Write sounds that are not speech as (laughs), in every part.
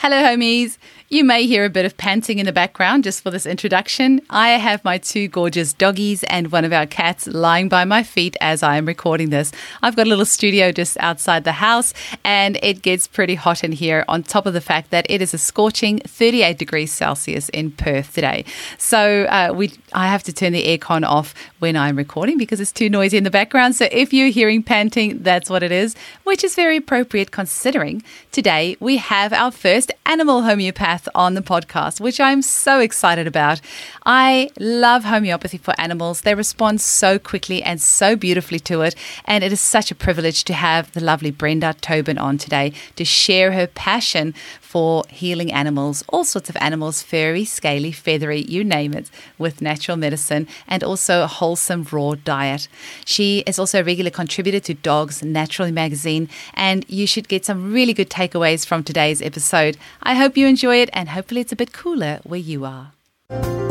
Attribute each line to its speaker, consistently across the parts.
Speaker 1: Hello, homies. You may hear a bit of panting in the background just for this introduction. I have my two gorgeous doggies and one of our cats lying by my feet as I am recording this. I've got a little studio just outside the house and it gets pretty hot in here, on top of the fact that it is a scorching 38 degrees Celsius in Perth today. So uh, we, I have to turn the aircon off when I'm recording because it's too noisy in the background. So if you're hearing panting, that's what it is, which is very appropriate considering today we have our first animal homeopath on the podcast, which I'm so excited about. I love homeopathy for animals. They respond so quickly and so beautifully to it. And it is such a privilege to have the lovely Brenda Tobin on today to share her passion for healing animals, all sorts of animals, furry, scaly, feathery, you name it, with natural medicine and also a wholesome raw diet. She is also a regular contributor to Dogs Naturally magazine, and you should get some really good takeaways from today's episode. I hope you enjoy it, and hopefully, it's a bit cooler where you are.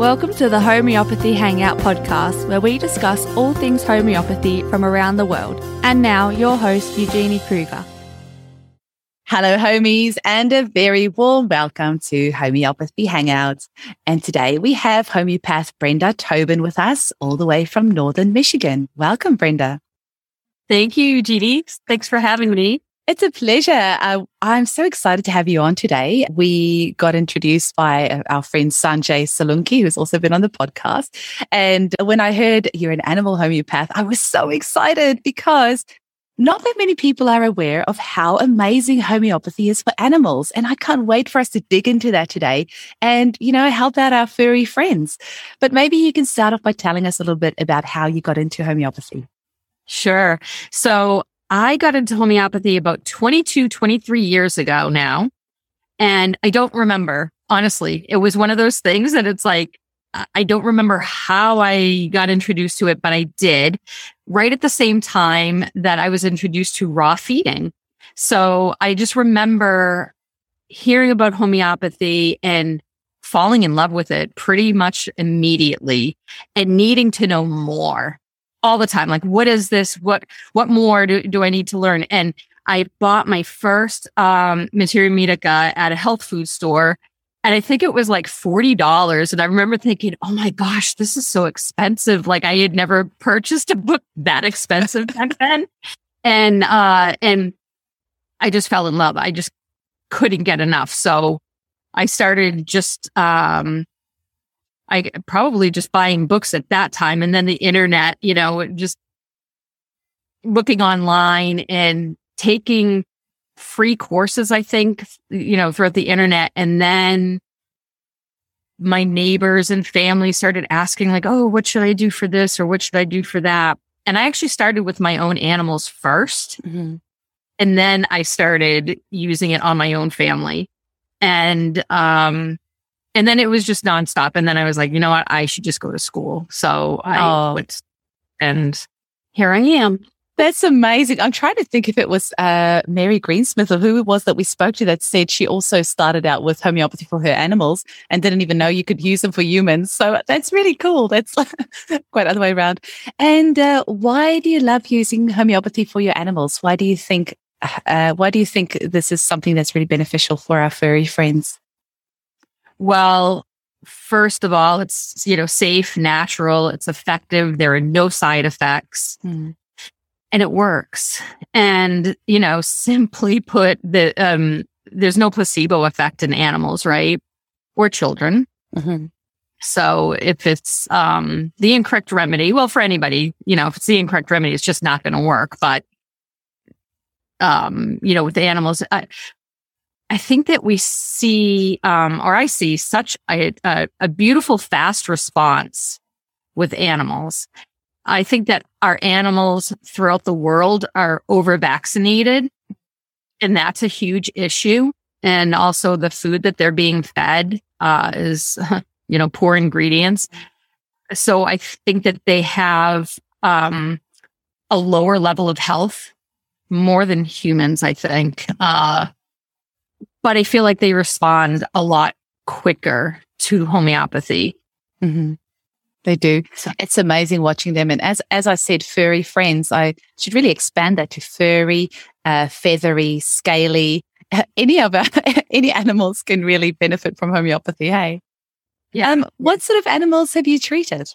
Speaker 2: Welcome to the Homeopathy Hangout podcast, where we discuss all things homeopathy from around the world. And now, your host, Eugenie Kruger.
Speaker 1: Hello, homies, and a very warm welcome to Homeopathy Hangouts. And today we have homeopath Brenda Tobin with us, all the way from Northern Michigan. Welcome, Brenda.
Speaker 3: Thank you, Eugenie. Thanks for having me.
Speaker 1: It's a pleasure. Uh, I'm so excited to have you on today. We got introduced by uh, our friend Sanjay Salunki, who's also been on the podcast. And when I heard you're an animal homeopath, I was so excited because not that many people are aware of how amazing homeopathy is for animals. And I can't wait for us to dig into that today and, you know, help out our furry friends. But maybe you can start off by telling us a little bit about how you got into homeopathy.
Speaker 3: Sure. So I got into homeopathy about 22, 23 years ago now. And I don't remember, honestly. It was one of those things that it's like, I don't remember how I got introduced to it, but I did right at the same time that I was introduced to raw feeding. So I just remember hearing about homeopathy and falling in love with it pretty much immediately and needing to know more all the time. Like, what is this? What, what more do, do I need to learn? And I bought my first um, Materia Medica at a health food store and I think it was like $40. And I remember thinking, oh my gosh, this is so expensive. Like I had never purchased a book that expensive (laughs) back then. And, uh, and I just fell in love. I just couldn't get enough. So I started just, um, I probably just buying books at that time. And then the internet, you know, just looking online and taking free courses, I think, you know, throughout the internet. And then my neighbors and family started asking, like, oh, what should I do for this or what should I do for that? And I actually started with my own animals 1st mm-hmm. And then I started using it on my own family. And, um, and then it was just nonstop. And then I was like, you know what? I should just go to school. So I oh. went and here I am.
Speaker 1: That's amazing. I'm trying to think if it was uh, Mary Greensmith or who it was that we spoke to that said she also started out with homeopathy for her animals and didn't even know you could use them for humans. So that's really cool. That's (laughs) quite the other way around. And uh, why do you love using homeopathy for your animals? Why do you think? Uh, why do you think this is something that's really beneficial for our furry friends?
Speaker 3: Well, first of all, it's you know safe, natural, it's effective. There are no side effects. Mm and it works. And, you know, (laughs) simply put, the, um, there's no placebo effect in animals, right? Or children. Mm-hmm. So if it's, um, the incorrect remedy, well, for anybody, you know, if it's the incorrect remedy, it's just not going to work. But, um, you know, with the animals, I, I think that we see, um, or I see such a, a, a beautiful, fast response with animals. I think that our animals throughout the world are over vaccinated. And that's a huge issue. And also the food that they're being fed uh, is, (laughs) you know, poor ingredients. So I think that they have um, a lower level of health more than humans, I think. Uh, but I feel like they respond a lot quicker to homeopathy.
Speaker 1: Mm-hmm. They do. It's amazing watching them. And as as I said, furry friends, I should really expand that to furry, uh, feathery, scaly, (laughs) any of our, (laughs) any animals can really benefit from homeopathy. Hey,
Speaker 3: Yeah.
Speaker 1: Um, what sort of animals have you treated?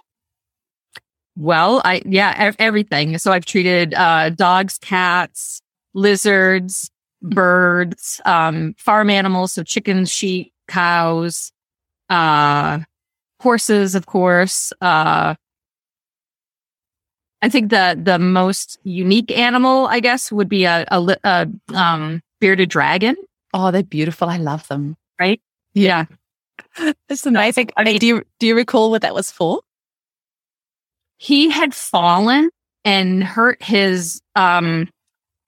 Speaker 3: Well, I yeah, everything. So I've treated uh, dogs, cats, lizards, birds, um, farm animals, so chickens, sheep, cows, uh, horses, of course. Uh, I think the the most unique animal, I guess, would be a, a, a um, bearded dragon.
Speaker 1: Oh, they're beautiful. I love them.
Speaker 3: Right? Yeah. (laughs)
Speaker 1: It's amazing. I mean, do you do you recall what that was for?
Speaker 3: he had fallen and hurt his um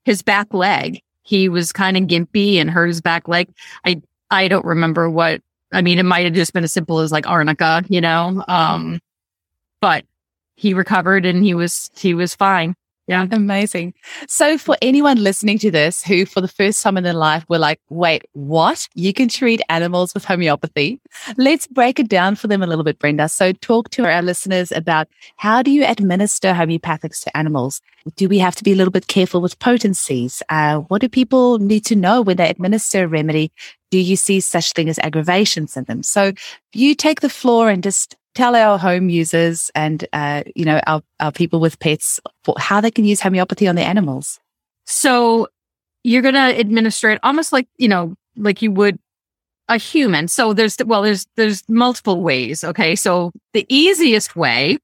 Speaker 3: his back leg. He was kind of gimpy and hurt his back leg. I I don't remember what I mean, it might have just been as simple as like arnica, you know. Um but he recovered and he was he was fine. Yeah.
Speaker 1: Amazing. So, for anyone listening to this who, for the first time in their life, were like, wait, what? You can treat animals with homeopathy. Let's break it down for them a little bit, Brenda. So, talk to our listeners about how do you administer homeopathics to animals? Do we have to be a little bit careful with potencies? Uh, what do people need to know when they administer a remedy? Do you see such thing as aggravation symptoms? So, you take the floor and just tell our home users and uh, you know our, our people with pets how they can use homeopathy on their animals
Speaker 3: So you're going to administer it almost like, you know, like you would a human. So there's, well, there's, there's multiple ways. Okay. So the easiest way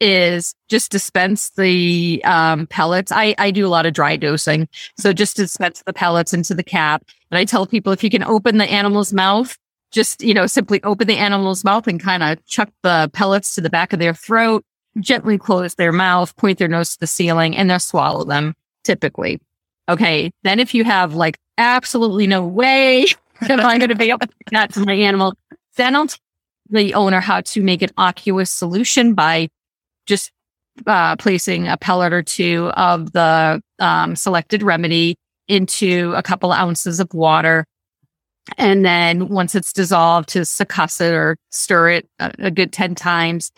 Speaker 3: is just dispense the um, pellets. I, I do a lot of dry dosing. So just dispense the pellets into the cap. And I tell people if you can open the animal's mouth, just, you know, simply open the animal's mouth and kind of chuck the pellets to the back of their throat, gently close their mouth, point their nose to the ceiling, and they'll swallow them typically. Okay. Then if you have like absolutely no way (laughs) that I'm going to be able to do that to my animal, then I'll tell the owner how to make an aqueous solution by just uh, placing a pellet or two of the um, selected remedy into a couple ounces of water. And then once it's dissolved, to succuss it or stir it a, a good 10 times.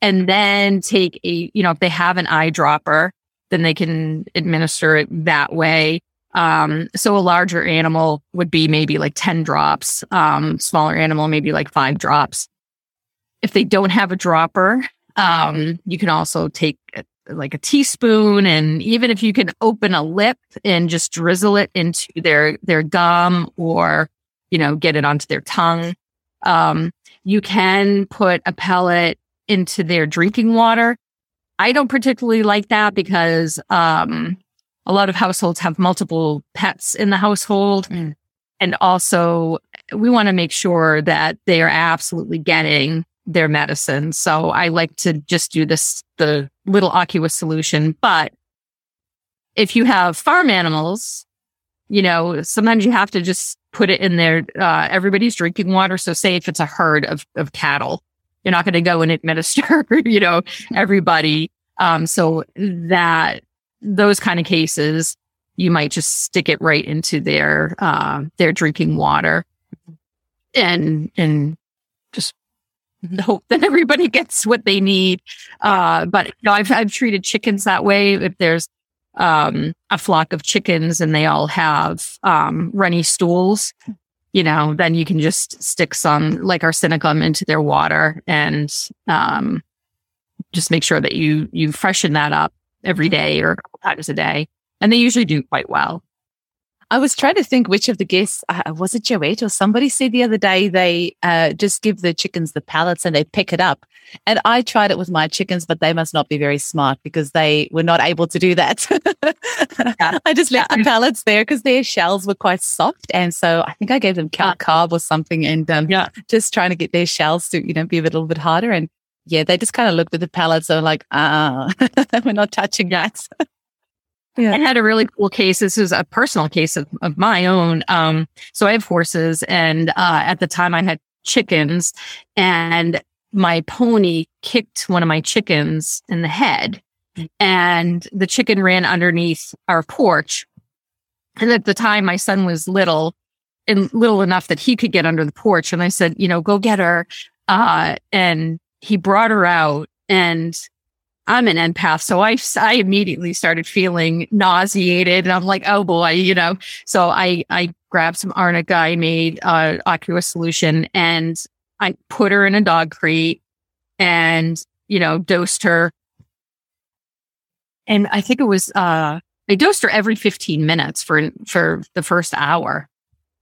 Speaker 3: And then take a, you know, if they have an eyedropper, then they can administer it that way. Um, so a larger animal would be maybe like 10 drops, um, smaller animal, maybe like five drops. If they don't have a dropper, um, you can also take like a teaspoon and even if you can open a lip and just drizzle it into their, their gum or, you know, get it onto their tongue. Um, you can put a pellet into their drinking water. I don't particularly like that because, um, a lot of households have multiple pets in the household.
Speaker 1: Mm.
Speaker 3: And also we want to make sure that they are absolutely getting their medicine. So I like to just do this, the little aqueous solution. But if you have farm animals, you know, sometimes you have to just put it in their, uh, everybody's drinking water. So say if it's a herd of, of cattle, you're not going to go and (laughs) administer, you know, everybody. Um, so that those kind of cases, you might just stick it right into their, uh, their drinking water and, and hope that everybody gets what they need. Uh, but you know, I've, I've treated chickens that way. If there's, um, a flock of chickens and they all have, um, runny stools, you know, then you can just stick some like arsenicum into their water and, um, just make sure that you, you freshen that up every day or a couple times a day. And they usually do quite well.
Speaker 1: I was trying to think which of the guests uh, was it Joette or somebody said the other day they uh, just give the chickens the pellets and they pick it up. And I tried it with my chickens, but they must not be very smart because they were not able to do that.
Speaker 3: Yeah. (laughs)
Speaker 1: I just left
Speaker 3: Yeah.
Speaker 1: the pellets there because their shells were quite soft, and so I think I gave them calc carb or something, and um,
Speaker 3: Yeah.
Speaker 1: just trying to get their shells to you know be a little bit harder. And yeah, they just kind of looked at the pellets and were like, ah, (laughs) we're not touching that.
Speaker 3: I had a really cool case. This is a personal case of, of my own. Um, so I have horses and, uh, at the time I had chickens and my pony kicked one of my chickens in the head and the chicken ran underneath our porch. And at the time my son was little and little enough that he could get under the porch. And I said, you know, go get her. Uh, and he brought her out and I'm an empath. So I, I immediately started feeling nauseated and I'm like, oh boy, you know, so I, I grabbed some arnica. I made uh, aqueous solution and I put her in a dog crate and, you know, dosed her. And I think it was, uh, I dosed her every 15 minutes for, for the first hour.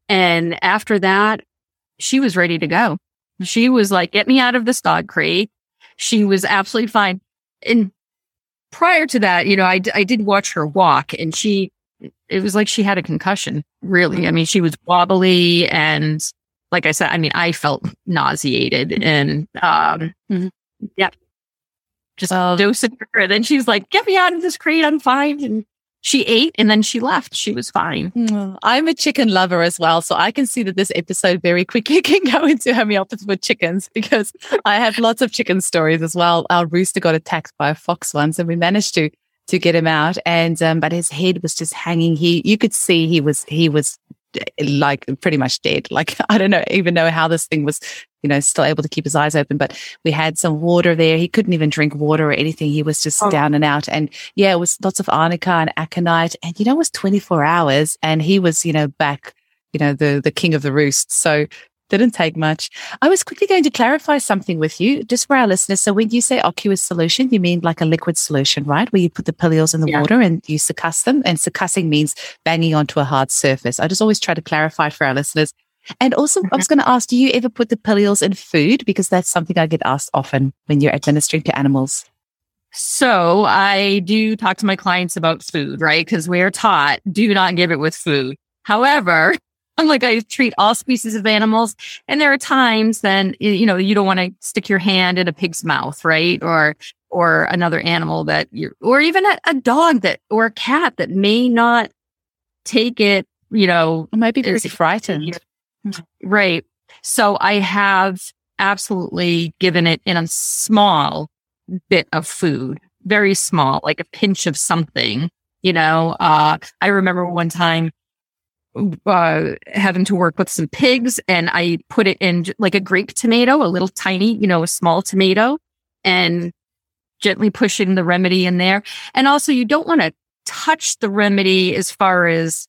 Speaker 3: And after that, she was ready to go. She was like, get me out of this dog crate. She was absolutely fine. And prior to that, you know, I, I did watch her walk and she, it was like she had a concussion, really. I mean, she was wobbly and like I said, I mean, I felt nauseated and, um, mm-hmm. yeah, just well, dosing her. And then she's like, get me out of this crate. I'm fine. And she ate and then she left. She was fine.
Speaker 1: Mm, I'm a chicken lover as well. So I can see that this episode very quickly (laughs) can go into homeopathy with chickens because I have lots of chicken stories as well. Our rooster got attacked by a fox once and we managed to to get him out. And um, but his head was just hanging. He you could see he was he was like pretty much dead. (laughs) Like I don't know even know how this thing was, you know, still able to keep his eyes open. But we had some water there. He couldn't even drink water or anything. He was just oh. down and out. And yeah, it was lots of arnica and aconite. And you know, it was 24 hours and he was, you know, back, you know, the the king of the roost. So didn't take much. I was quickly going to clarify something with you, just for our listeners. So when you say aqueous solution, you mean like a liquid solution, right? Where you put the pilules in the yeah. water and you succuss them. And succussing means banging onto a hard surface. I just always try to clarify for our listeners. And also, mm-hmm. I was mm-hmm. going to ask, do you ever put the pilules in food? Because that's something I get asked often when you're administering to animals.
Speaker 3: So I do talk to my clients about food, right? Because we're taught do not give it with food. However, like I treat all species of animals. And there are times then, you know, you don't want to stick your hand in a pig's mouth, right? Or, or another animal that you, or even a, a dog that, or a cat that may not take it, you know,
Speaker 1: it might be pretty frightened.
Speaker 3: Right. So I have absolutely given it in a small bit of food, very small, like a pinch of something. You know, uh, I remember one time uh, having to work with some pigs and I put it in like a grape tomato, a little tiny, you know, a small tomato and gently pushing the remedy in there. And also you don't want to touch the remedy as far as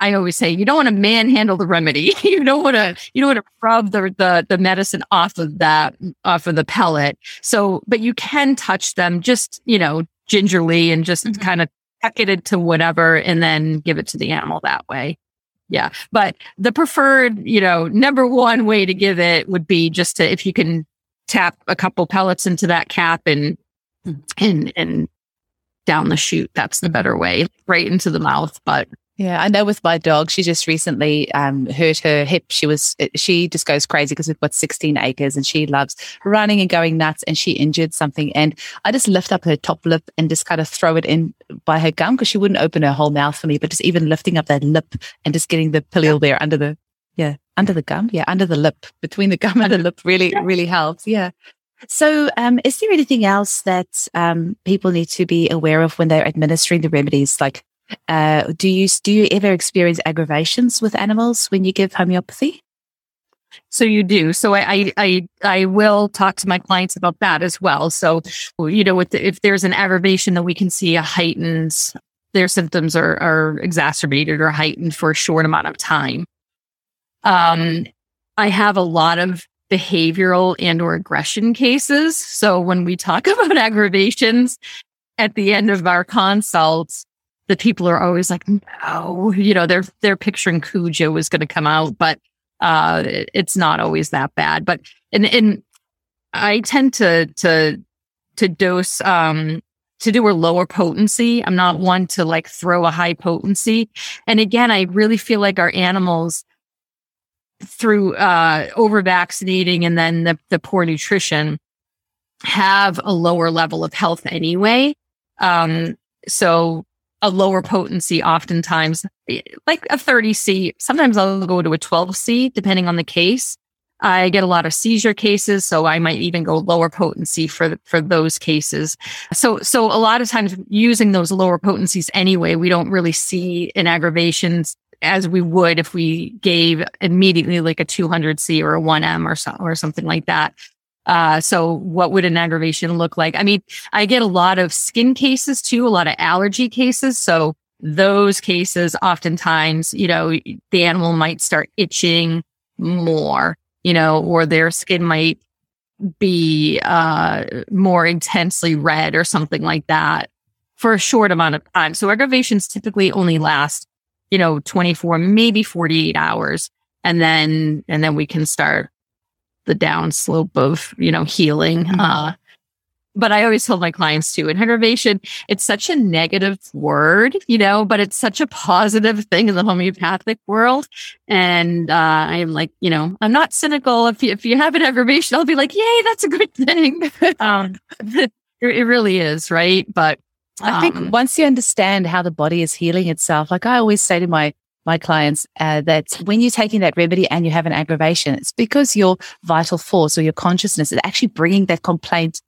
Speaker 3: I always say, you don't want to manhandle the remedy. (laughs) you don't want to, you don't want to rub the, the, the medicine off of that, off of the pellet. So, but you can touch them just, you know, gingerly and just mm-hmm. kind of it into whatever and then give it to the animal that way. Yeah. But the preferred, you know, number one way to give it would be just to, if you can tap a couple pellets into that cap and, hmm. and, and down the chute, that's the better way, right into the mouth. But
Speaker 1: yeah, I know with my dog, she just recently um, hurt her hip. She was, she just goes crazy because we've got 16 acres and she loves running and going nuts and she injured something. And I just lift up her top lip and just kind of throw it in by her gum because she wouldn't open her whole mouth for me, but just even lifting up that lip and just getting the pilule there under the, yeah, under the gum. Yeah, under the lip, between the gum and the lip really, (laughs) really helps. Yeah. So, um, is there anything else that um, people need to be aware of when they're administering the remedies? Like, uh, do you do you ever experience aggravations with animals when you give homeopathy?
Speaker 3: So you do. So I, I, I will talk to my clients about that as well. So, you know, the, if there's an aggravation that we can see a heightened, their symptoms are, are exacerbated or heightened for a short amount of time. Um, I have a lot of behavioral and or aggression cases. So when we talk (laughs) about aggravations at the end of our consults, the people are always like, no, you know, they're they're picturing Cujo is going to come out, but uh, it's not always that bad. But and and I tend to to to dose um to do a lower potency. I'm not one to like throw a high potency. And again, I really feel like our animals through uh over vaccinating and then the, the poor nutrition have a lower level of health anyway. Um so a lower potency, oftentimes like a 30C. Sometimes I'll go to a 12C, depending on the case. I get a lot of seizure cases, so I might even go lower potency for for those cases. So so a lot of times using those lower potencies anyway, we don't really see an aggravations as we would if we gave immediately like a 200C or a 1M or so, or something like that. Uh, so what would an aggravation look like? I mean, I get a lot of skin cases too, a lot of allergy cases. So those cases, oftentimes, you know, the animal might start itching more, you know, or their skin might be uh, more intensely red or something like that for a short amount of time. So aggravations typically only last, you know, 24, maybe 48 hours. And then, and then we can start the downslope of, you know, healing. Mm-hmm. Uh, but I always tell my clients too, in aggravation, it's such a negative word, you know, but it's such a positive thing in the homeopathic world. And uh, I'm like, you know, I'm not cynical. If you, if you have an aggravation, I'll be like, yay, that's a good thing. (laughs) um, (laughs) it, it, really is, right? But
Speaker 1: um, I think um, once you understand how the body is healing itself, like I always say to my my clients uh, that when you're taking that remedy and you have an aggravation, it's because your vital force or your consciousness is actually bringing that complaint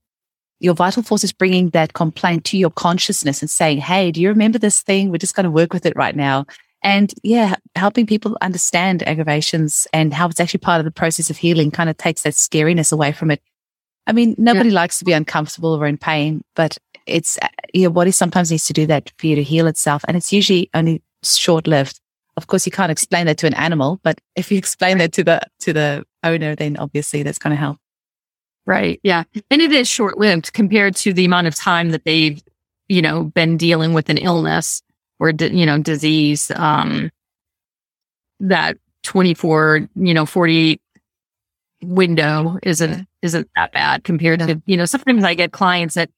Speaker 1: your vital force is bringing that complaint to your consciousness and saying, Hey, do you remember this thing? We're just going to work with it right now. And yeah, helping people understand aggravations and how it's actually part of the process of healing kind of takes that scariness away from it. I mean, nobody yeah. likes to be uncomfortable or in pain, but it's uh, your body sometimes needs to do that for you to heal itself. And it's usually only short lived. Of course, you can't explain that to an animal, but if you explain that to the, to the owner, then obviously that's going to help.
Speaker 3: Right. Yeah. And it is short lived compared to the amount of time that they've, you know, been dealing with an illness or, you know, disease. Um, that 24, you know, 48 window isn't, isn't that bad compared to, you know, sometimes I get clients that,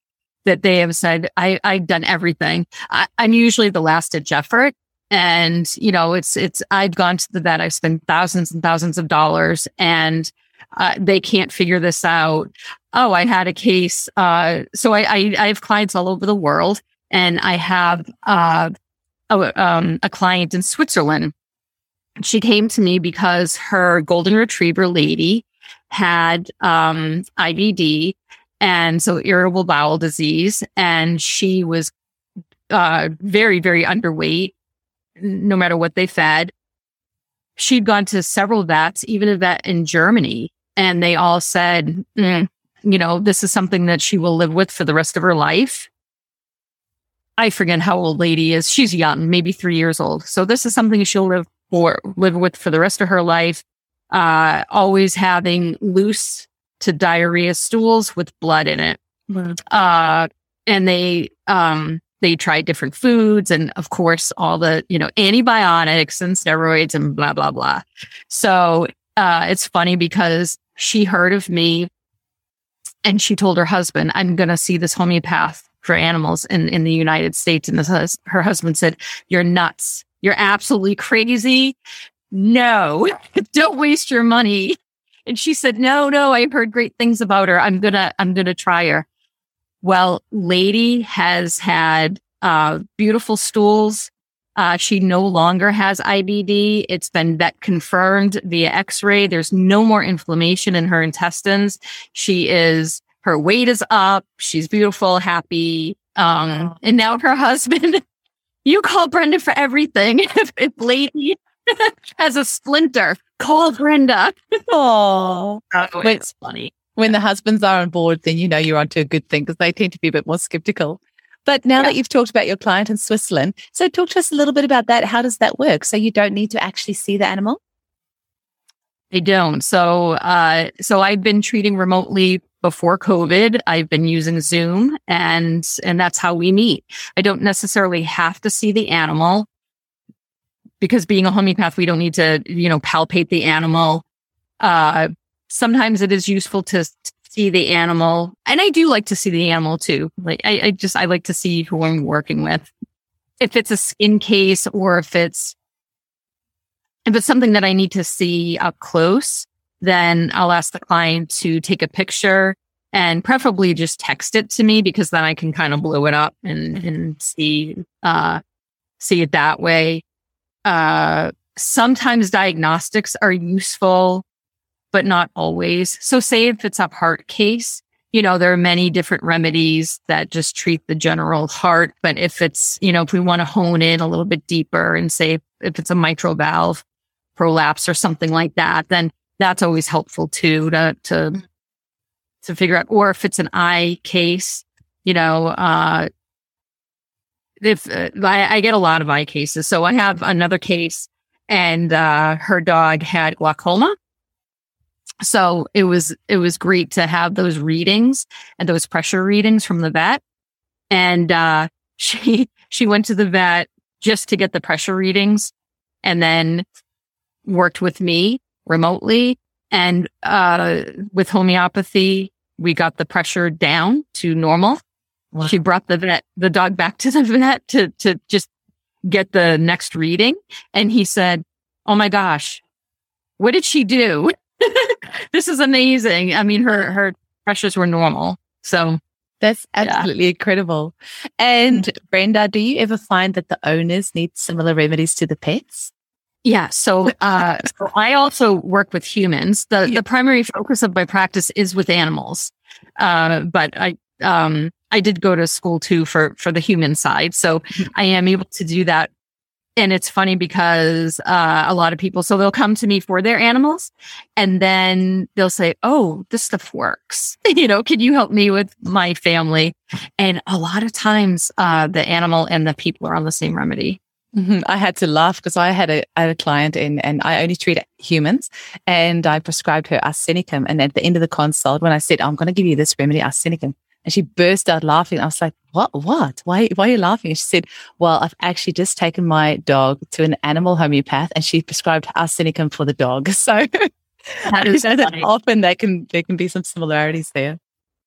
Speaker 3: that they have said, I, I've done everything. I, I'm usually the last ditch effort. And, you know, it's, it's, I've gone to the vet. I've spent thousands and thousands of dollars and, uh, they can't figure this out. Oh, I had a case. Uh, so I, I, I, have clients all over the world, and I have uh, a, um, a client in Switzerland. She came to me because her golden retriever lady had um, IBD and so irritable bowel disease, and she was uh, very, very underweight, no matter what they fed. She'd gone to several vets, even a vet in Germany, and they all said, mm, you know, this is something that she will live with for the rest of her life. I forget how old lady is. She's young, maybe three years old. So this is something she'll live for, live with for the rest of her life. Uh, always having loose to diarrhea stools with blood in it. Uh, and they, um, they tried different foods and of course all the, you know, antibiotics and steroids and blah, blah, blah. So, uh, it's funny because she heard of me and she told her husband, I'm going to see this homeopath for animals in, in the United States. And this, her husband said, You're nuts. You're absolutely crazy. No, (laughs) don't waste your money. And she said, No, no, I've heard great things about her. I'm gonna, I'm gonna try her. Well, lady has had uh, beautiful stools. Uh, she no longer has IBD. It's been vet confirmed via x ray. There's no more inflammation in her intestines. She is, her weight is up. She's beautiful, happy. Um, and now her husband, (laughs) you call Brenda for everything. (laughs) if, if lady (laughs) has a splinter, call Brenda.
Speaker 1: oh,
Speaker 3: it's funny.
Speaker 1: When the husbands are on board, then you know you're onto a good thing because they tend to be a bit more skeptical. But now yeah. that you've talked about your client in Switzerland, so talk to us a little bit about that. How does that work? So you don't need to actually see the animal?
Speaker 3: They don't. So, uh, so I've been treating remotely before COVID. I've been using Zoom and, and that's how we meet. I don't necessarily have to see the animal because being a homeopath, we don't need to, you know, palpate the animal. Uh, sometimes it is useful to, see the animal. And I do like to see the animal too. Like I, I just, I like to see who I'm working with. If it's a skin case or if it's, if it's something that I need to see up close, then I'll ask the client to take a picture and preferably just text it to me because then I can kind of blow it up and, and see, uh, see it that way. Uh, sometimes diagnostics are useful but not always. So say if it's a heart case, you know, there are many different remedies that just treat the general heart. But if it's, you know, if we want to hone in a little bit deeper and say if it's a mitral valve prolapse or something like that, then that's always helpful too to, to to figure out, or if it's an eye case, you know, uh, if uh, I, I get a lot of eye cases. So I have another case and, uh, her dog had glaucoma. So it was, it was great to have those readings and those pressure readings from the vet. And, uh, (laughs) she, she went to the vet just to get the pressure readings and then worked with me remotely and uh, with homeopathy, we got the pressure down to normal. Wow. She brought the vet, the dog back to the (laughs) vet to, to just get the next reading. And he said, Oh my gosh, what did she do? (laughs) this is amazing. I mean, her, her pressures were normal. So
Speaker 1: that's absolutely yeah. incredible. And Brenda, do you ever find that the owners need similar remedies to the pets?
Speaker 3: Yeah. So, uh, (laughs) so I also work with humans. The, the primary focus of my practice is with animals. Uh, but I, um, I did go to school too for, for the human side. So mm-hmm. I am able to do that. And it's funny because, uh, a lot of people, so they'll come to me for their animals and then they'll say, Oh, this stuff works. (laughs) you know, can you help me with my family? And a lot of times, uh, the animal and the people are on the same remedy.
Speaker 1: Mm-hmm. I had to laugh because I had a, I had a client in and I only treat humans and I prescribed her arsenicum. And at the end of the consult, when I said, I'm going to give you this remedy, arsenicum, and she burst out laughing. I was like, what, what? Why, why are you laughing? And she said, well, I've actually just taken my dog to an animal homeopath and she prescribed arsenicum for the dog. (laughs) So that is that often there can, there can be some similarities there.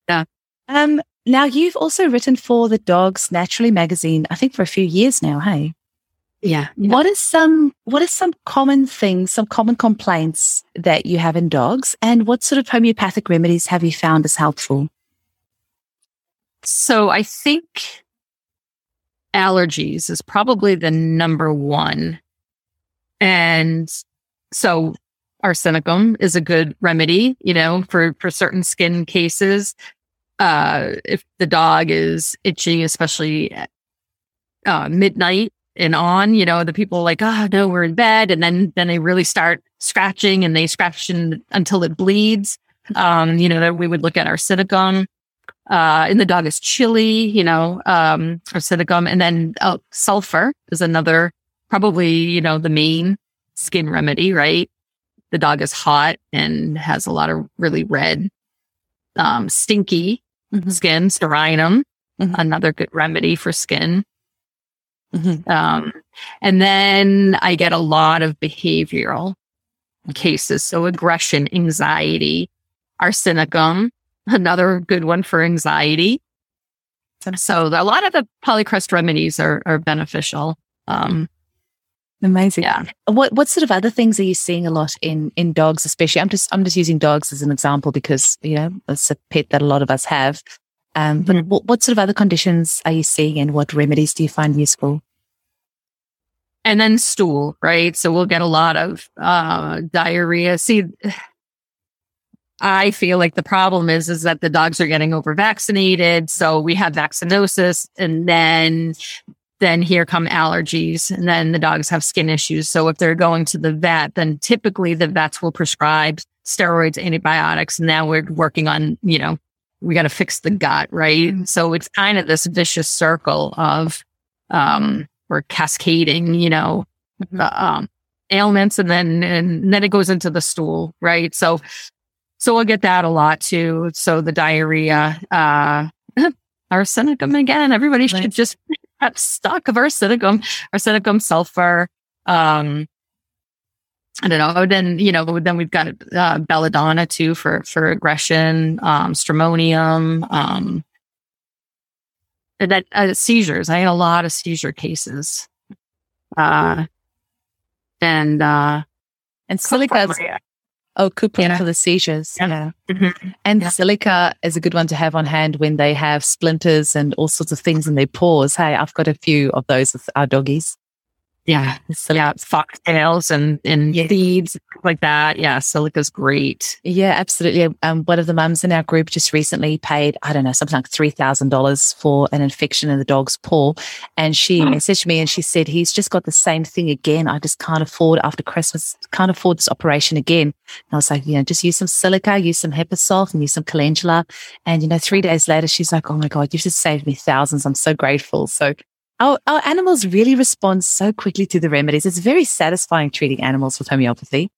Speaker 3: Yeah.
Speaker 1: Um, now you've also written for the Dogs Naturally magazine, I think for a few years now. Hey.
Speaker 3: Yeah.
Speaker 1: What is some what are some common things, some common complaints that you have in dogs and what sort of homeopathic remedies have you found as helpful?
Speaker 3: So I think allergies is probably the number one. And so arsenicum is a good remedy, you know, for for certain skin cases. Uh if the dog is itching, especially at uh, midnight, and on, you know, the people like, oh no, we're in bed. And then, then they really start scratching and they scratch in, until it bleeds. Um, you know, that we would look at arsenicum. Uh, and the dog is chilly, you know, um, arsenicum. And then oh, sulfur is another, probably, you know, the main skin remedy, right? The dog is hot and has a lot of really red, um, stinky mm-hmm. skin, Psorinum, mm-hmm. another good remedy for skin. Mm-hmm. Um, and then I get a lot of behavioral cases. So aggression, anxiety, arsenicum, (laughs) another good one for anxiety. So a lot of the polycrest remedies are, are beneficial. Um,
Speaker 1: Amazing. Yeah. What what sort of other things are you seeing a lot in in dogs, especially? I'm just I'm just using dogs as an example because you know it's a pet that a lot of us have. Um, but mm-hmm. what, what sort of other conditions are you seeing and what remedies do you find useful?
Speaker 3: And then stool, right? So we'll get a lot of uh, diarrhea. See, I feel like the problem is is that the dogs are getting over vaccinated. So we have vaccinosis and then then here come allergies and then the dogs have skin issues. So if they're going to the vet, then typically the vets will prescribe steroids, antibiotics. And now we're working on, you know, we got to fix the gut, right? Mm-hmm. So it's kind of this vicious circle of, um, we're cascading, you know, mm-hmm. um, ailments and then, and then it goes into the stool, right? So, so we'll get that a lot too. So the diarrhea, uh, (laughs) arsenicum again, everybody should just (laughs) have stock of arsenicum, arsenicum, sulfur, um, I don't know. Then you know, then we've got uh, belladonna too for for aggression, um, stramonium, um, that uh, seizures. I had a lot of seizure cases, uh, and uh,
Speaker 1: and silica. Oh, Cuprum yeah. for the seizures. Yeah. yeah. Mm-hmm. And yeah. silica is a good one to have on hand when they have splinters and all sorts of things in their paws. Hey, I've got a few of those with our doggies.
Speaker 3: Yeah. So, Yeah. Foxtails and, and
Speaker 1: Yes.
Speaker 3: seeds like that. Yeah. Silica's great.
Speaker 1: Yeah, absolutely. Um, one of the mums in our group just recently paid, I don't know, something like $3,000 for an infection in the dog's paw. And she
Speaker 3: Mm.
Speaker 1: messaged me and she said, he's just got the same thing again. I just can't afford after Christmas, can't afford this operation again. And I was like, you know, just use some silica, use some Hepar sulph and use some calendula. And, you know, three days later, she's like, oh my God, you've just saved me thousands. I'm so grateful. So our, our animals really respond so quickly to the remedies. It's very satisfying treating animals with homeopathy.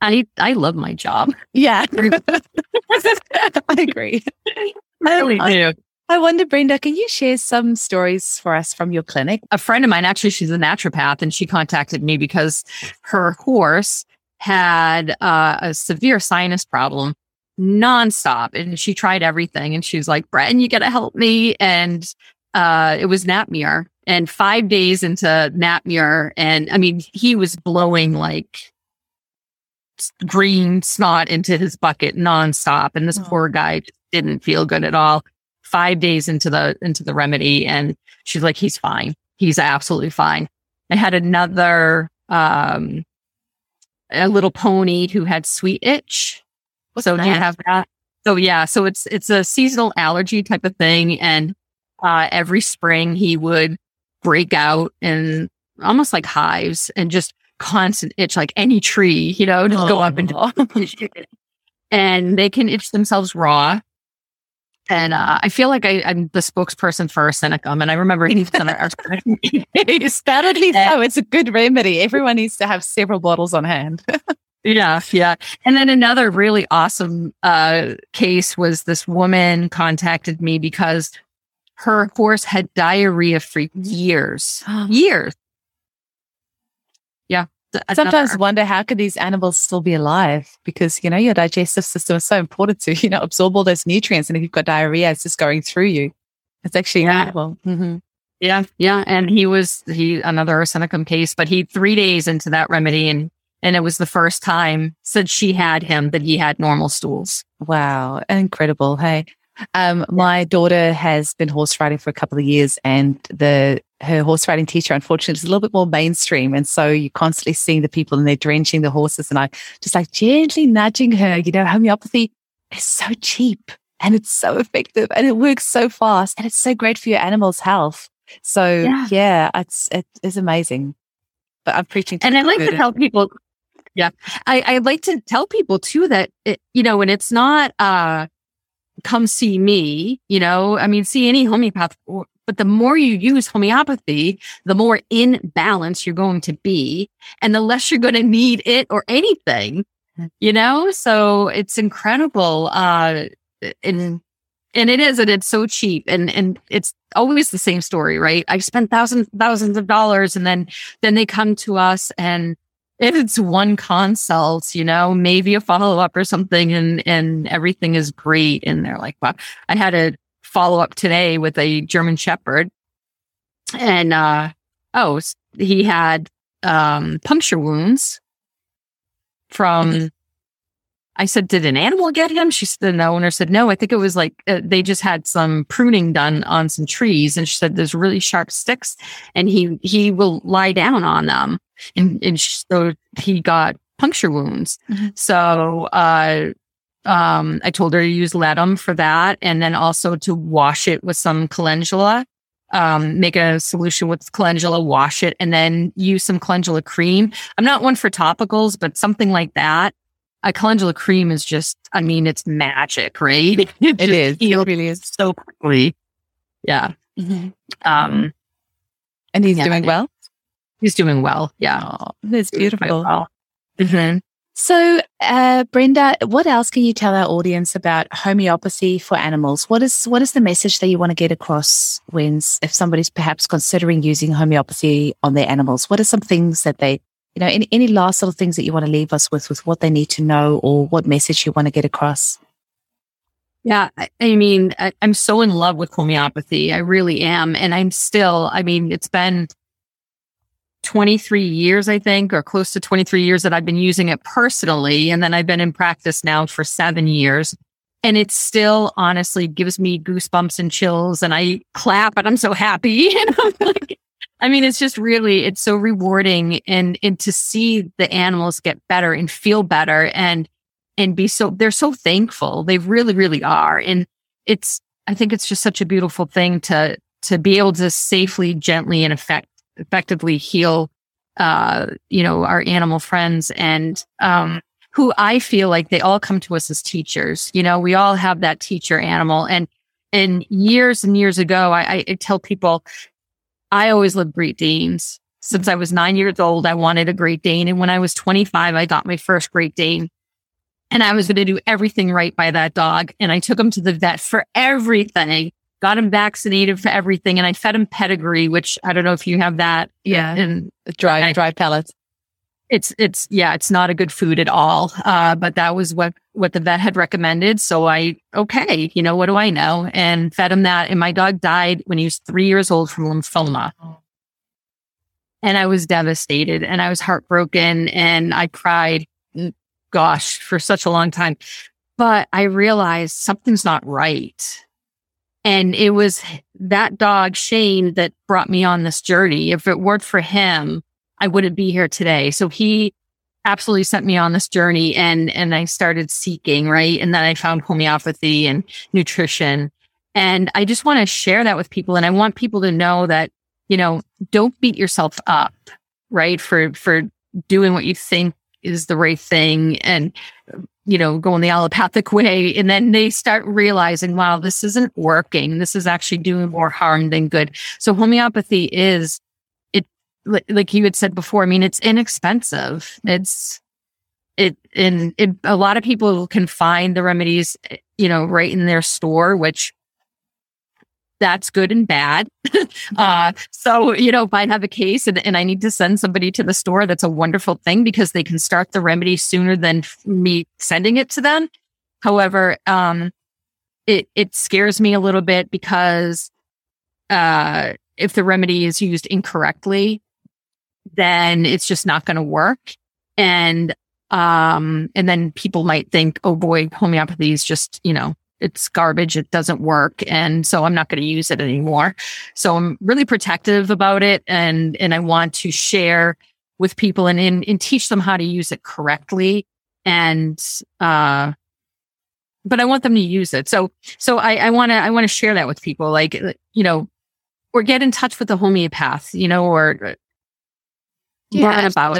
Speaker 3: I, I love my job.
Speaker 1: Yeah. (laughs) I agree.
Speaker 3: I really do.
Speaker 1: I wonder, Brenda, can you share some stories for us from your clinic?
Speaker 3: a friend of mine, actually, she's a naturopath, and she contacted me because her horse had uh, a severe sinus problem nonstop. And she tried everything. And she's like, Bren, you got to help me. And uh, it was Nat mur. And five days into Nat mur, and I mean, he was blowing like green snot into his bucket nonstop. And this
Speaker 1: Oh.
Speaker 3: poor guy didn't feel good at all. Five days into the into the remedy, and she's like, he's fine. He's absolutely fine. I had another um a little pony who had sweet itch.
Speaker 1: What's
Speaker 3: so do you have that? So yeah, so it's it's a seasonal allergy type of thing, and uh, every spring he would break out in almost like hives and just constant itch, like any tree, you know, just go up and (laughs) and they can itch themselves raw. And uh, I feel like I, I'm the spokesperson for Arsenicum, and I remember eating some of our
Speaker 1: Undoubtedly (laughs) so. It's a good remedy. Everyone needs to have several bottles on hand. (laughs)
Speaker 3: Yeah, yeah. And then another really awesome uh, case was this woman contacted me because her horse had diarrhea for years, (gasps) years. Yeah. th-
Speaker 1: Sometimes
Speaker 3: another-
Speaker 1: wonder how could these animals still be alive? Because you know your digestive system is so important to (laughs) you know absorb all those nutrients, and if you've got diarrhea, it's just going through you. It's actually
Speaker 3: Yeah.
Speaker 1: incredible. Mhm.
Speaker 3: yeah, yeah. And he was he another arsenicum case, but he three days into that remedy, and and it was the first time since she had him that he had normal stools.
Speaker 1: Wow, incredible. Hey, um, my daughter has been horse riding for a couple of years, and the her horse riding teacher, unfortunately, is a little bit more mainstream, and so you're constantly seeing the people and they're drenching the horses, and I just like gently nudging her. You know, homeopathy is so cheap and it's so effective, and it works so fast, and it's so great for your animal's health. So
Speaker 3: Yeah.
Speaker 1: yeah, it's it is amazing. But I'm preaching, to
Speaker 3: and I like to tell people, yeah, I, I like to tell people too that it, you know, and it's not uh, come see me, you know, I mean, see any homeopath, but the more you use homeopathy, the more in balance you're going to be, and the less you're going to need it or anything, you know. So it's incredible, uh, and and it is, and it's so cheap, and and it's always the same story, right? I've spent thousands thousands of dollars, and then then they come to us and if it's one consult, you know, maybe a follow up or something and and everything is great and they're like, wow. I had a follow up today with a German shepherd and uh oh, he had um puncture wounds from I said, did an animal get him? She said, the owner said, no, I think it was like uh, they just had some pruning done on some trees. And she said, there's really sharp sticks and he, he will lie down on them. And, and so he got puncture wounds.
Speaker 1: Mhm.
Speaker 3: So, uh, um, I told her to use ledum for that. And then also to wash it with some calendula. Um, make a solution with calendula, wash it, and then use some calendula cream. I'm not one for topicals, but something like that a calendula cream is just, I mean, it's magic, right? (laughs) It,
Speaker 1: It is. It really is.
Speaker 3: so quickly. Yeah. Um,
Speaker 1: And he's
Speaker 3: Yeah.
Speaker 1: doing well.
Speaker 3: he's doing well. Yeah.
Speaker 1: Oh, that's beautiful.
Speaker 3: well. Mhm.
Speaker 1: So, uh, Brenda, what else can you tell our audience about homeopathy for animals? What is what is the message that you want to get across when if somebody's perhaps considering using homeopathy on their animals? What are some things that they, you know, any, any last little things that you want to leave us with, with what they need to know or what message you want to get across?
Speaker 3: Yeah. I, I mean, I, I'm so in love with homeopathy. I really am. And I'm still, I mean, it's been 23 years, I think, or close to 23 years that I've been using it personally. And then I've been in practice now for seven years. And it still honestly gives me goosebumps and chills. And I clap and I'm so happy. (laughs) And I'm like, I mean, it's just really, it's so rewarding and, and to see the animals get better and feel better and, and be so, they're so thankful. They really, really are. And it's, I think it's just such a beautiful thing to, to be able to safely, gently and effect, effectively heal, uh, you know, our animal friends and, um, who I feel like they all come to us as teachers. You know, we all have that teacher animal and, and years and years ago, I, I tell people, I always loved Great Danes. Since I was nine years old, I wanted a Great Dane. And when I was 25, I got my first Great Dane. And I was going to do everything right by that dog. And I took him to the vet for everything, got him vaccinated for everything. And I fed him pedigree, which I don't know if you have that.
Speaker 1: Yeah. And dry, dry pellets
Speaker 3: it's it's yeah it's not a good food at all. Uh, but that was what what the vet had recommended. So i okay you know what do i know? And fed him that. And my dog died when he was three years old from lymphoma. And i was devastated and i was heartbroken and i cried. Mm, gosh for such a long time. But i realized something's not right. And it was that dog shane that brought me on this journey. If it weren't for him I wouldn't be here today. So he absolutely sent me on this journey and and I started seeking, right? And then I found homeopathy and nutrition. And I just want to share that with people and I want people to know that, you know, don't beat yourself up, right? For for doing what you think is the right thing and you know, going the allopathic way. And then they start realizing, wow, this isn't working. This is actually doing more harm than good. So homeopathy is like you had said before, I mean, it's inexpensive. It's, it, and it, a lot of people can find the remedies, you know, right in their store, which that's good and bad. (laughs) uh, so, you know, if I have a case and, and I need to send somebody to the store, that's a wonderful thing because they can start the remedy sooner than me sending it to them. However, um, it, it scares me a little bit because, uh, if the remedy is used incorrectly, then it's just not going to work. And, um, and then people might think, oh boy, homeopathy is just, you know, it's garbage. It doesn't work. And so I'm not going to use it anymore. So I'm really protective about it. And, and I want to share with people and, and, and teach them how to use it correctly. And, uh, but I want them to use it. So, so I, want to, I want to share that with people, like, you know, or get in touch with the homeopath, you know, or
Speaker 1: yeah, about.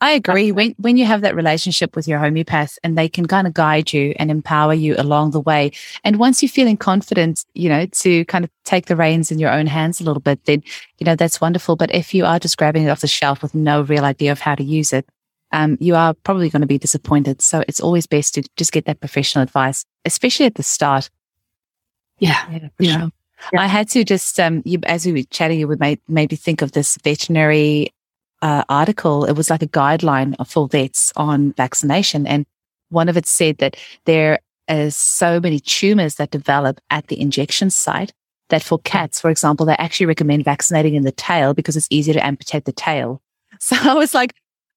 Speaker 1: I agree. When when you have that relationship with your homeopath and they can kind of guide you and empower you along the way. And once you're feeling confident, you know, to kind of take the reins in your own hands a little bit, then, you know, that's wonderful. But if you are just grabbing it off the shelf with no real idea of how to use it, um, you are probably going to be disappointed. So it's always best to just get that professional advice, especially at the start.
Speaker 3: Yeah. Yeah.
Speaker 1: yeah. Yeah. I had to just, um, you, as we were chatting, you would made, made me think of this veterinary uh, article. It was like a guideline for vets on vaccination. And one of it said that there is so many tumors that develop at the injection site that for cats, for example, they actually recommend vaccinating in the tail because it's easier to amputate the tail. (laughs) So I was like,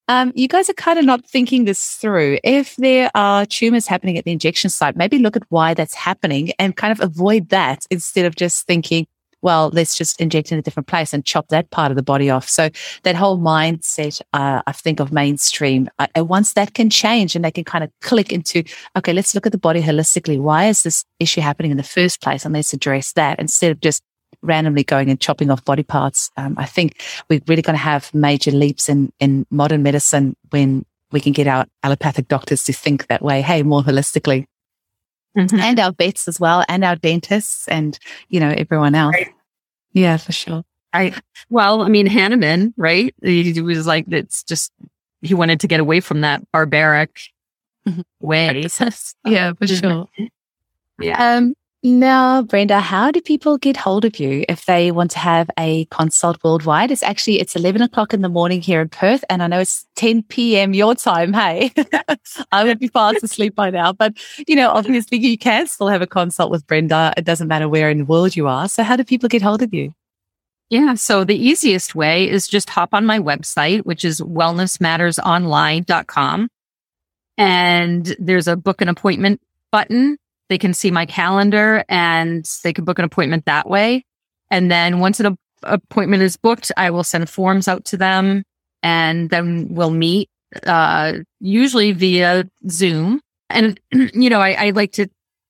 Speaker 1: um, you guys are kind of not thinking this through. If there are tumors happening at the injection site, maybe look at why that's happening and kind of avoid that instead of just thinking, well, let's just inject in a different place and chop that part of the body off. So that whole mindset, uh, I think of mainstream, uh, once that can change and they can kind of click into, okay, let's look at the body holistically. Why is this issue happening in the first place? And let's address that instead of just randomly going and chopping off body parts. Um, I think we're really going to have major leaps in, in modern medicine when we can get our allopathic doctors to think that way. Hey, more holistically. Mm-hmm. and our vets as well, and our dentists, and you know everyone else. Right. Yeah, for sure.
Speaker 3: I well, I mean Hahnemann, right? He was like, it's just he wanted to get away from that barbaric mm-hmm. way. (laughs)
Speaker 1: yeah, for (laughs) sure. Yeah. Um, now, Brenda, how do people get hold of you if they want to have a consult worldwide? It's actually it's eleven o'clock in the morning here in Perth, and I know it's ten p.m. your time. Hey, (laughs) I would be fast asleep by now, but you know, obviously, you can still have a consult with Brenda. It doesn't matter where in the world you are. So, how do people get hold of you?
Speaker 3: Yeah, so the easiest way is just hop on my website, which is wellnessmattersonline.com. And there's a book an appointment button they can see my calendar and they can book an appointment that way. And then once an appointment is booked, I will send forms out to them and then we'll meet, uh, usually via Zoom. And, (clears throat) you know, I, I like to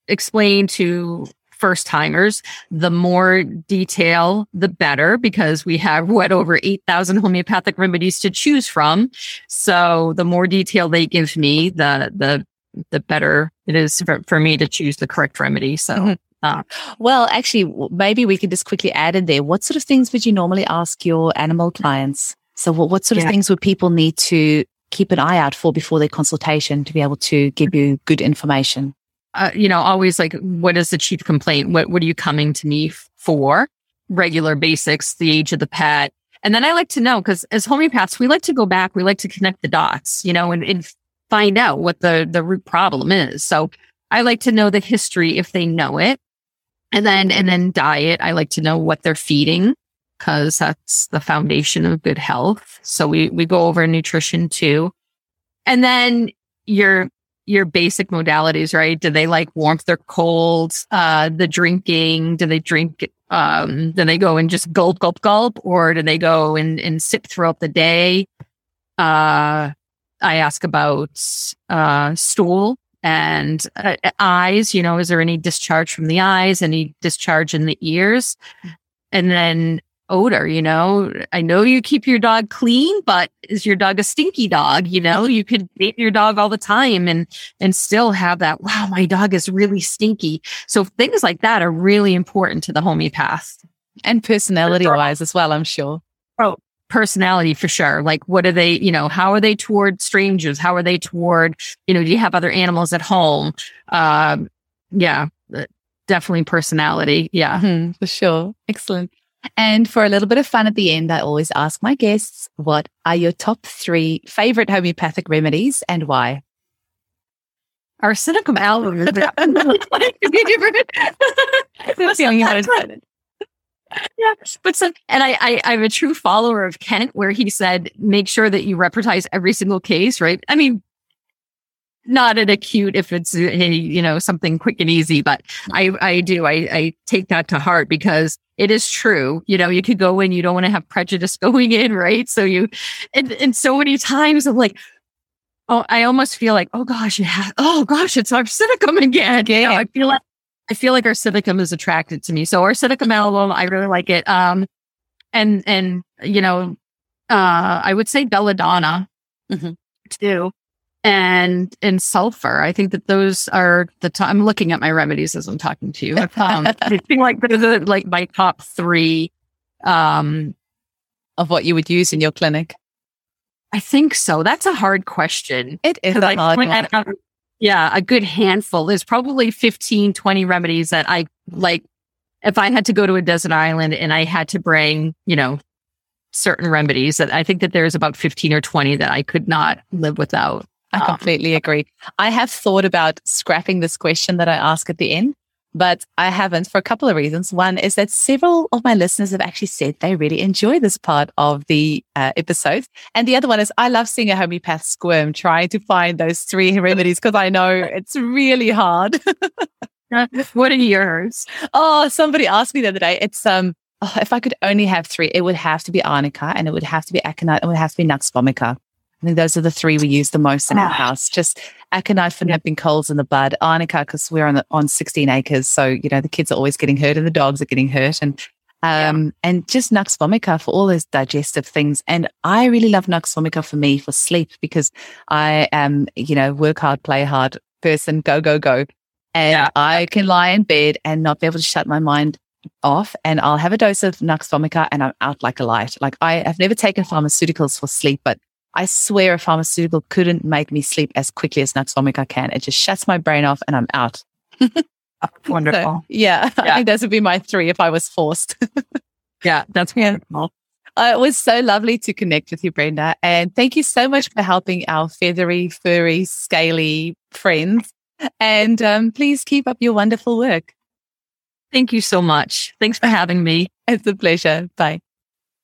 Speaker 3: explain to first timers, the more detail, the better, because we have what over 8,000 homeopathic remedies to choose from. So the more detail they give me, the, the, the better it is for, for me to choose the correct remedy. So, mm-hmm.
Speaker 1: uh, well, actually, maybe we could just quickly add in there. What sort of things would you normally ask your animal clients? So what, what sort of things would people need to keep an eye out for before their consultation to be able to give you good information?
Speaker 3: uh, you know, always like, what is the chief complaint? What, what are you coming to me for? Regular basics, the age of the pet. And then I like to know because as homeopaths, we like to go back, we like to connect the dots, you know, and, and find out what the, the root problem is. So I like to know the history if they know it. And then, and then diet, I like to know what they're feeding because that's the foundation of good health. So we, we go over nutrition too. And then your your basic modalities, right? Do they like warmth or cold? Uh, the drinking, do they drink, um, do they go and just gulp, gulp, gulp, or do they go and, and sip throughout the day? Uh, I ask about, uh, stool and uh, eyes, you know, is there any discharge from the eyes, any discharge in the ears? And then odor, you know. I know you keep your dog clean, but is your dog a stinky dog? You know, you could bathe your dog all the time and and still have that, wow, my dog is really stinky. So things like that are really important to the homeopath.
Speaker 1: And personality wise as well, I'm sure.
Speaker 3: Oh, personality for sure. Like, what are they, you know, how are they toward strangers? How are they toward, you know, do you have other animals at home? Um, yeah, uh, definitely personality. Yeah,
Speaker 1: mm-hmm, for sure. Excellent. And for a little bit of fun at the end, I always ask my guests, what are your top three favorite homeopathic remedies and why?
Speaker 3: Arsenicum album is That's the only one (laughs) yeah, but so, and I, I, I'm a true follower of Kent, where he said, make sure that you repertize every single case, right? I mean, not an acute if it's a, you know something quick and easy but i i do. I i take that to heart because it is true. You know you could go in you don't want to have prejudice (laughs) going in right? So you and, and so many times i'm like oh i almost feel like oh gosh yeah oh gosh it's arsenicum (laughs) again. Yeah you know, i feel like i feel like arsenicum is attracted to me so arsenicum album i really like it um and and you know uh i would say belladonna mm-hmm. too and and sulfur. I think that those are the top. I'm looking at my remedies as I'm talking to you. Um, (laughs) I feel like those are like my top three um,
Speaker 1: of what you would use in your clinic.
Speaker 3: I think so. That's a hard question.
Speaker 1: It is a hard
Speaker 3: one. Yeah, a good handful. There's probably 15, 20 remedies that I like. If I had to go to a desert island and I had to bring, you know, certain remedies that I think that there's about 15 or 20 that I could not live without.
Speaker 1: I um, completely agree. I have thought about scrapping this question that I ask at the end, but I haven't for a couple of reasons. One is that several of my listeners have actually said they really enjoy this part of the uh, episode. And the other one is I love seeing a homeopath squirm trying to find those three (laughs) remedies because I know it's really hard.
Speaker 3: what are yours?
Speaker 1: Oh, somebody asked me the other day. It's, um, oh, if I could only have three, it would have to be arnica and it would have to be aconite and it would have to be nux vomica. I think those are the three we use the most in our ah. house. Just aconite for nipping colds in the bud, arnica because we're on the, on 16 acres, so you know the kids are always getting hurt and the dogs are getting hurt, and um, yeah. and just nux vomica for all those digestive things. And I really love nux vomica for me for sleep because I am you know work hard, play hard person, go go go, and yeah. I can lie in bed and not be able to shut my mind off and I'll have a dose of Nux vomica and I'm out like a light. Like I have never taken pharmaceuticals for sleep, but I swear a pharmaceutical couldn't make me sleep as quickly as Nux vomica can. It just shuts my brain off and I'm out. (laughs)
Speaker 3: Wonderful.
Speaker 1: So, (laughs) yeah, yeah, I think those would be my three if I was forced. (laughs)
Speaker 3: yeah, that's wonderful.
Speaker 1: Uh, it was so lovely to connect with you, Brenda. And thank you so much for helping our feathery, furry, scaly friends. And um, please keep up your wonderful work.
Speaker 3: Thank you so much. Thanks for having me.
Speaker 1: It's a pleasure. Bye.